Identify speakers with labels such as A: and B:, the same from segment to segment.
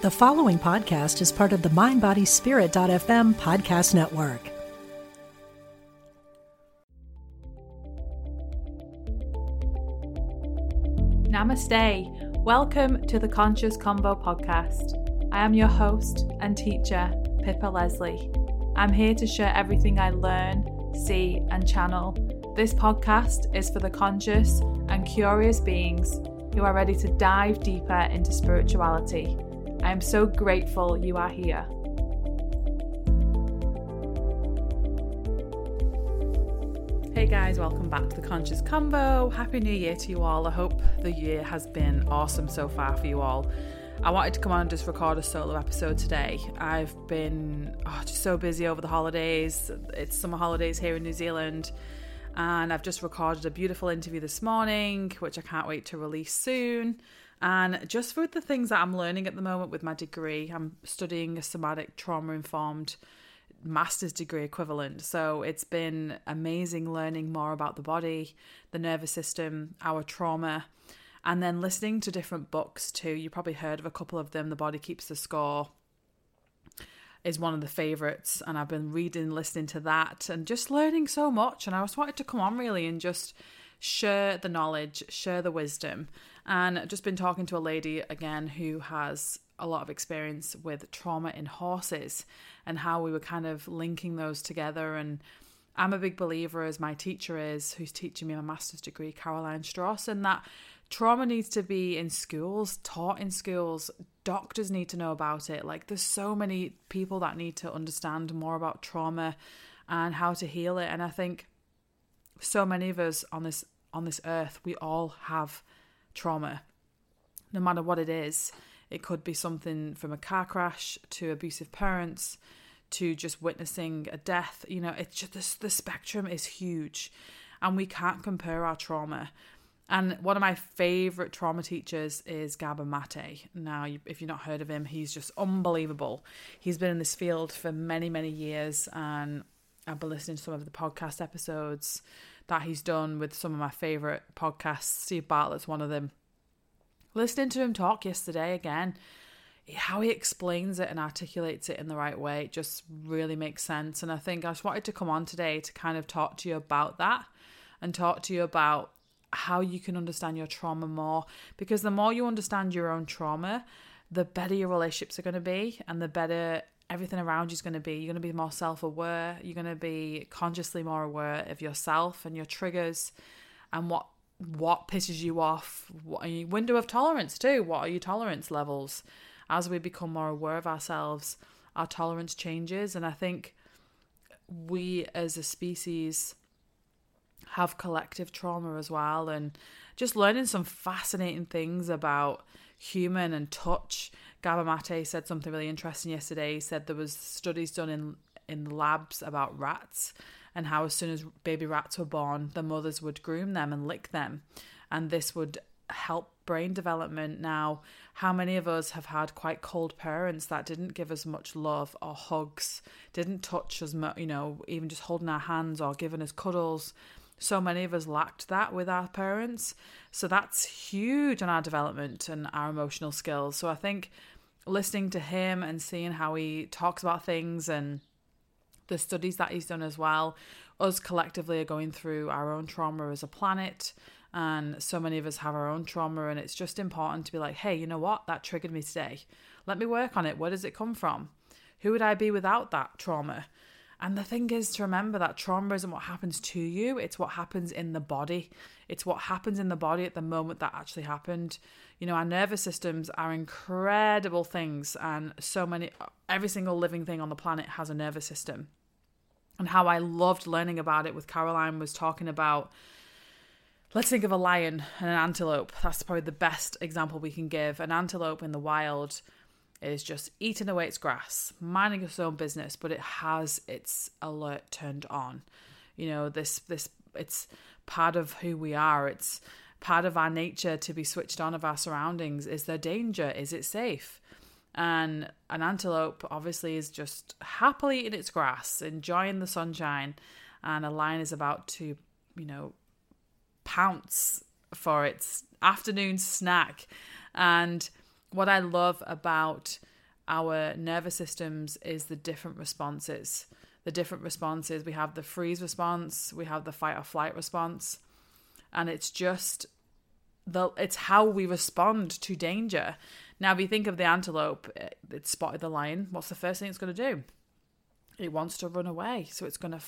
A: The following podcast is part of the MindBodySpirit.fm podcast network.
B: Namaste. Welcome to the Conscious Combo podcast. I am your host and teacher, Pippa Leslie. I'm here to share everything I learn, see, and channel. This podcast is for the conscious and curious beings who are ready to dive deeper into spirituality. I am so grateful you are here. Hey guys, welcome back to the Conscious Combo. Happy New Year to you all. I hope the year has been awesome so far for you all. I wanted to come on and just record a solo episode today. I've been oh, just so busy over the holidays. It's summer holidays here in New Zealand, and I've just recorded a beautiful interview this morning, which I can't wait to release soon. And just with the things that I'm learning at the moment with my degree, I'm studying a somatic trauma informed master's degree equivalent. So it's been amazing learning more about the body, the nervous system, our trauma, and then listening to different books too. You probably heard of a couple of them. The Body Keeps the Score is one of the favorites, and I've been reading, listening to that, and just learning so much. And I just wanted to come on really and just share the knowledge, share the wisdom, and just been talking to a lady again who has a lot of experience with trauma in horses and how we were kind of linking those together. And I'm a big believer, as my teacher is, who's teaching me my master's degree, Caroline Strauss, and that trauma needs to be in schools, taught in schools. Doctors need to know about it. Like, there's so many people that need to understand more about trauma and how to heal it. And I think so many of us on this on this earth, we all have trauma, no matter what it is. It could be something from a car crash to abusive parents to just witnessing a death. You know, it's just the, the spectrum is huge and we can't compare our trauma. And one of my favorite trauma teachers is Gabor Mate. Now, if you've not heard of him, he's just unbelievable. He's been in this field for many, many years, and I've been listening to some of the podcast episodes that he's done with some of my favorite podcasts. Steve Bartlett's one of them listening to him talk yesterday again, how he explains it and articulates it in the right way it just really makes sense. And I think I just wanted to come on today to kind of talk to you about that and talk to you about how you can understand your trauma more. Because the more you understand your own trauma, the better your relationships are going to be and the better everything around you is going to be. You're going to be more self aware. You're going to be consciously more aware of yourself and your triggers and what what pisses you off, what are window of tolerance too? What are your tolerance levels? As we become more aware of ourselves, our tolerance changes. And I think we as a species have collective trauma as well. And just learning some fascinating things about human and touch. Gabor Mate said something really interesting yesterday. He said there was studies done in in labs about rats and how as soon as baby rats were born, the mothers would groom them and lick them. And this would help brain development. Now, how many of us have had quite cold parents that didn't give us much love or hugs, didn't touch us, much, you know, even just holding our hands or giving us cuddles? So many of us lacked that with our parents. So that's huge on our development and our emotional skills. So I think listening to him and seeing how he talks about things and the studies that he's done as well. Us collectively are going through our own trauma as a planet, and so many of us have our own trauma, and it's just important to be like, hey, you know what? That triggered me today. Let me work on it. Where does it come from? Who would I be without that trauma? And the thing is to remember that trauma isn't what happens to you, it's what happens in the body. It's what happens in the body at the moment that actually happened. You know, our nervous systems are incredible things, and so many, every single living thing on the planet has a nervous system and how I loved learning about it with Caroline was talking about let's think of a lion and an antelope. That's probably the best example we can give. An antelope in the wild is just eating away its grass, minding its own business, but it has its alert turned on. You know, this this it's part of who we are. It's part of our nature to be switched on of our surroundings. Is there danger? Is it safe? And an antelope obviously is just happily in its grass, enjoying the sunshine, and a lion is about to, you know, pounce for its afternoon snack. And what I love about our nervous systems is the different responses. The different responses. We have the freeze response, we have the fight or flight response, and it's just the it's how we respond to danger. Now, if you think of the antelope, it, it spotted the lion. What's the first thing it's going to do? It wants to run away, so it's going to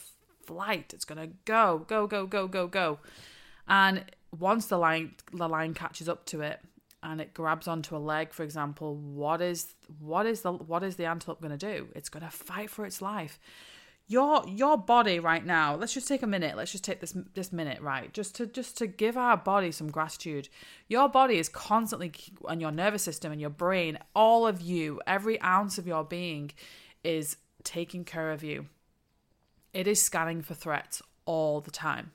B: flight. It's going to go, go, go, go, go, go, and once the lion the lion catches up to it, and it grabs onto a leg for example what is what is the what is the antelope going to do? It's going to fight for its life. Your your body right now let's just take a minute let's just take this this minute right just to just to give our body some gratitude. Your body is constantly and your nervous system and your brain all of you every ounce of your being is taking care of you. It is scanning for threats all the time.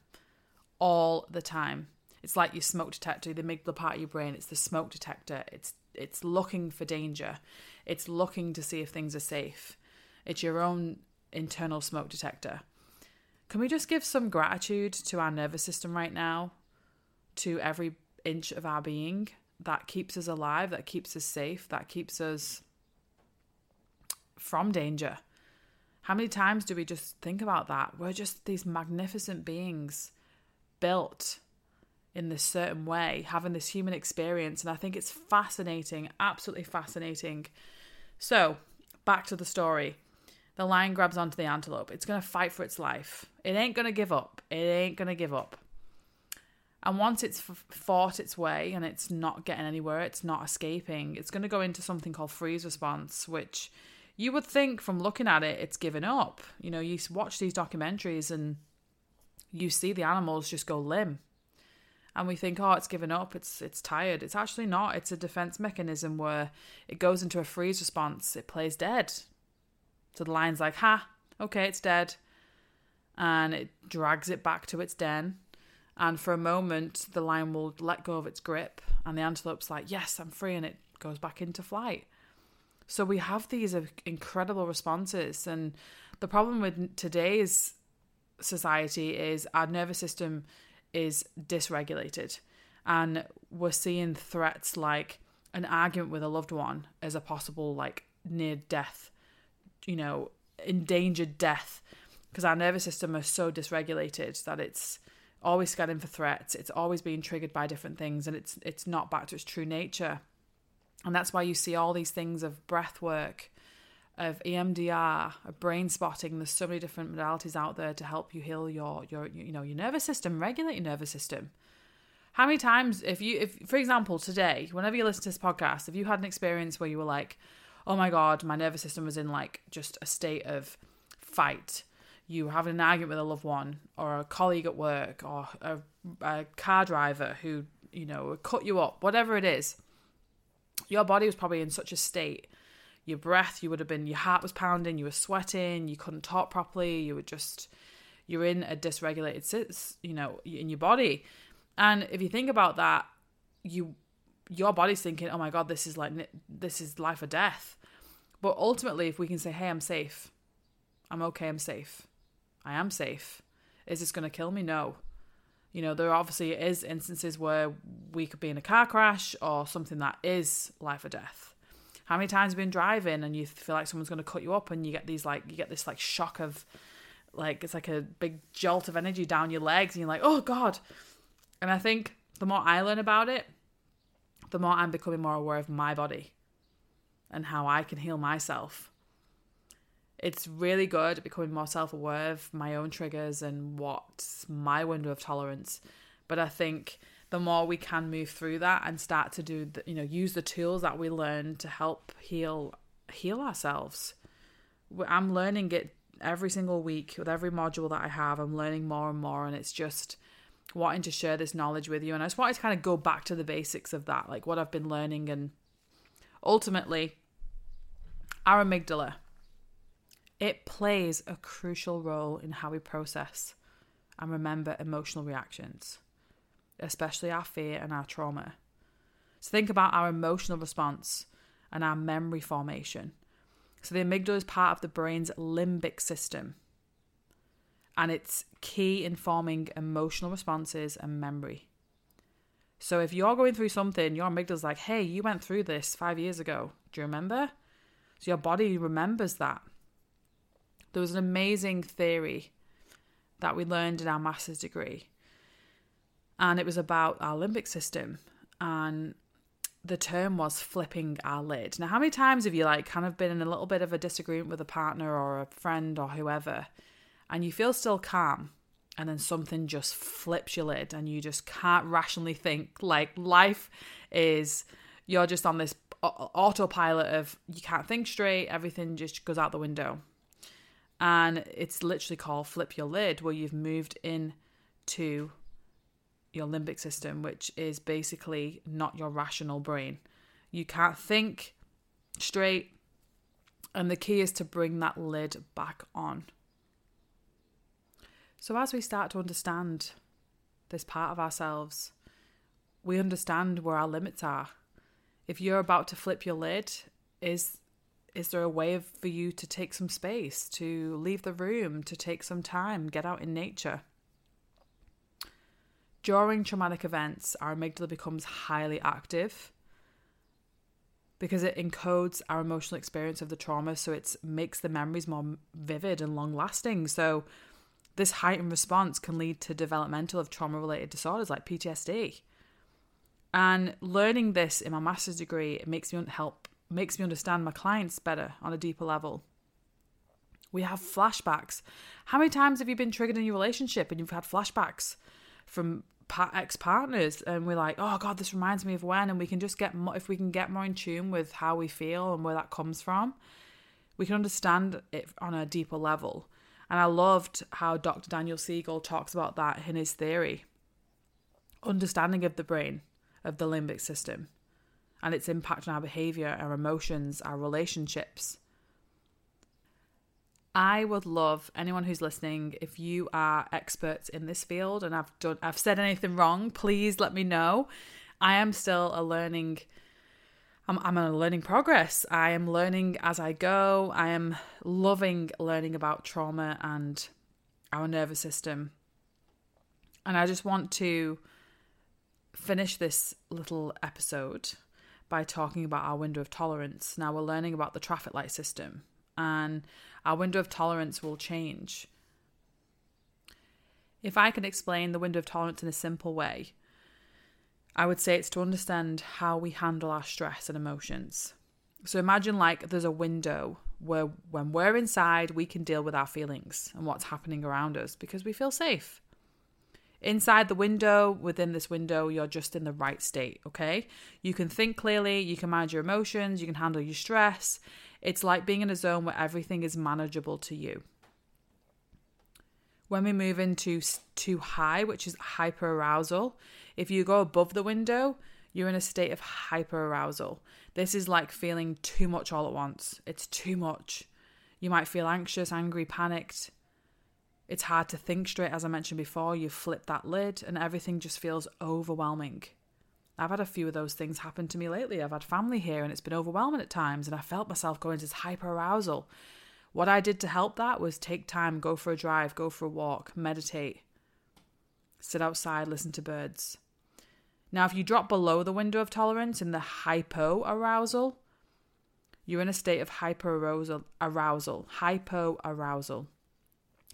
B: All the time it's like your smoke detector, the amygdala part of your brain. It's the smoke detector. It's it's looking for danger. It's looking to see if things are safe. It's your own internal smoke detector. Can we just give some gratitude to our nervous system right now, to every inch of our being that keeps us alive, that keeps us safe, that keeps us from danger? How many times do we just think about that? We're just these magnificent beings built in this certain way, having this human experience. And I think it's fascinating, absolutely fascinating. So, back to the story. The lion grabs onto the antelope. It's going to fight for its life. It ain't going to give up. It ain't going to give up. And once it's fought its way and it's not getting anywhere, it's not escaping, it's going to go into something called freeze response, which you would think from looking at it, it's given up. You know, you watch these documentaries and you see the animals just go limp and we think, oh, it's given up, it's it's tired. It's actually not. It's a defense mechanism where it goes into a freeze response. It plays dead. So the lion's like, ha, okay, it's dead. And it drags it back to its den. And for a moment, the lion will let go of its grip, and the antelope's like, yes, I'm free, and it goes back into flight. So we have these uh, incredible responses. And the problem with today's society is our nervous system is dysregulated. And we're seeing threats like an argument with a loved one as a possible, like, near death, you know, endangered death, because our nervous system is so dysregulated that it's always scanning for threats. It's always being triggered by different things, and it's it's not back to its true nature. And that's why you see all these things of breath work, of EMDR, of brain spotting. There's so many different modalities out there to help you heal your your you know your nervous system, regulate your nervous system. How many times, if you, if for example, today, whenever you listen to this podcast, if you had an experience where you were like, "Oh my god, my nervous system was in like just a state of fight," you were having an argument with a loved one, or a colleague at work, or a, a car driver who you know cut you up, whatever it is, your body was probably in such a state your breath, you would have been, your heart was pounding, you were sweating, you couldn't talk properly, you were just, you're in a dysregulated, sits you know, in your body. And if you think about that, you, your body's thinking, oh my God, this is like, this is life or death. But ultimately, if we can say, hey, I'm safe, I'm okay, I'm safe, I am safe, is this going to kill me? No. You know, there obviously is instances where we could be in a car crash or something that is life or death how many times you've you been driving and you feel like someone's going to cut you up and you get these like you get this like shock of like it's like a big jolt of energy down your legs and you're like, "Oh god." And I think the more I learn about it, the more I'm becoming more aware of my body and how I can heal myself. It's really good becoming more self aware of my own triggers and what's my window of tolerance. But I think the more we can move through that and start to do the, you know use the tools that we learn to help heal heal ourselves. I'm learning it every single week with every module that i have. I'm learning more and more and it's just wanting to share this knowledge with you. And i just wanted to kind of go back to the basics of that like what i've been learning. And ultimately our amygdala it plays a crucial role in how we process and remember emotional reactions especially our fear and our trauma. So think about our emotional response and our memory formation. So the amygdala is part of the brain's limbic system and it's key in forming emotional responses and memory. So if you're going through something, your amygdala's like, hey, you went through this five years ago. Do you remember? So your body remembers that. There was an amazing theory that we learned in our master's degree, and it was about our limbic system. And the term was flipping our lid. Now, how many times have you like kind of been in a little bit of a disagreement with a partner or a friend or whoever, and you feel still calm, and then something just flips your lid, and you just can't rationally think? Like life is, you're just on this autopilot of you can't think straight, everything just goes out the window. And it's literally called flip your lid, where you've moved in to your limbic system, which is basically not your rational brain. You can't think straight, and the key is to bring that lid back on. So, as we start to understand this part of ourselves, we understand where our limits are. If you're about to flip your lid, is is there a way for you to take some space, to leave the room, to take some time, get out in nature? During traumatic events, our amygdala becomes highly active because it encodes our emotional experience of the trauma, so it makes the memories more vivid and long lasting. So, this heightened response can lead to developmental of trauma related disorders like PTSD. And learning this in my master's degree, it makes me help makes me understand my clients better on a deeper level. We have flashbacks. How many times have you been triggered in your relationship and you've had flashbacks from ex partners and we're like, oh God, this reminds me of when, and we can just get more, if we can get more in tune with how we feel and where that comes from, we can understand it on a deeper level. And I loved how Dr. Daniel Siegel talks about that in his theory understanding of the brain, of the limbic system, and its impact on our behavior, our emotions, our relationships. I would love anyone who's listening if you are experts in this field and I've done I've said anything wrong, please let me know. I am still a learning I'm I'm a learning progress. I am learning as I go. I am loving learning about trauma and our nervous system. And I just want to finish this little episode by talking about our window of tolerance. Now we're learning about the traffic light system and our window of tolerance will change. If I can explain the window of tolerance in a simple way, I would say it's to understand how we handle our stress and emotions. So imagine like there's a window where when we're inside, we can deal with our feelings and what's happening around us because we feel safe. Inside the window, within this window, you're just in the right state, okay? You can think clearly, you can manage your emotions, you can handle your stress, it's like being in a zone where everything is manageable to you. When we move into too high, which is hyper arousal, if you go above the window, you're in a state of hyper arousal. This is like feeling too much all at once. It's too much. You might feel anxious, angry, panicked. It's hard to think straight, as I mentioned before. You flip that lid and everything just feels overwhelming. I've had a few of those things happen to me lately. I've had family here and it's been overwhelming at times, and I felt myself going into this hyper arousal. What I did to help that was take time, go for a drive, go for a walk, meditate, sit outside, listen to birds. Now, if you drop below the window of tolerance in the hypo arousal, you're in a state of hyper arousal, arousal, hypo arousal.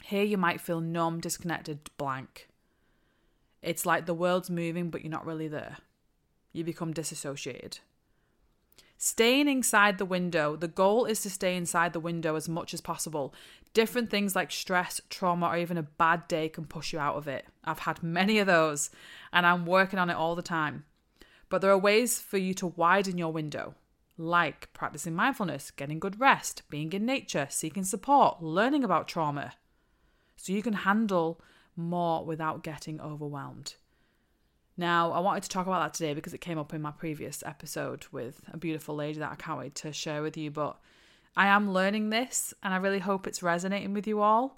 B: Here you might feel numb, disconnected, blank. It's like the world's moving, but you're not really there you become disassociated. Staying inside the window, the goal is to stay inside the window as much as possible. Different things like stress, trauma, or even a bad day can push you out of it. I've had many of those, and I'm working on it all the time. But there are ways for you to widen your window, like practicing mindfulness, getting good rest, being in nature, seeking support, learning about trauma, so you can handle more without getting overwhelmed. Now, I wanted to talk about that today because it came up in my previous episode with a beautiful lady that I can't wait to share with you. But I am learning this and I really hope it's resonating with you all.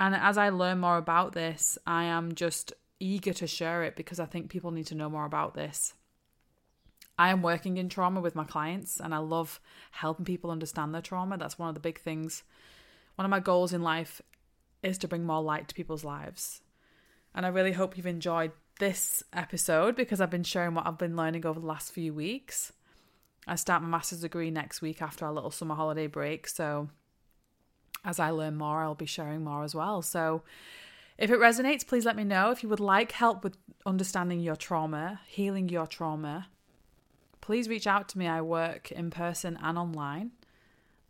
B: And as I learn more about this, I am just eager to share it because I think people need to know more about this. I am working in trauma with my clients and I love helping people understand their trauma. That's one of the big things. One of my goals in life is to bring more light to people's lives. And I really hope you've enjoyed this episode because I've been sharing what I've been learning over the last few weeks. I start my master's degree next week after our little summer holiday break. So, as I learn more, I'll be sharing more as well. So, if it resonates, please let me know. If you would like help with understanding your trauma, healing your trauma, please reach out to me. I work in person and online.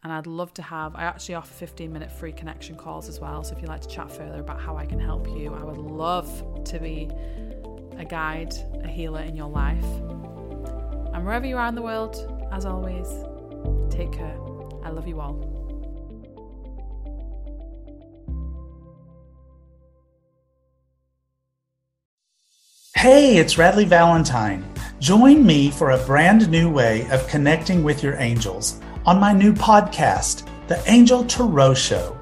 B: And I'd love to have, I actually offer 15 minute free connection calls as well. So if you'd like to chat further about how I can help you, I would love to be a guide, a healer in your life. And wherever you are in the world, as always, take care. I love you all.
C: Hey, it's Radleigh Valentine. Join me for a brand new way of connecting with your angels on my new podcast, The Angel Tarot Show.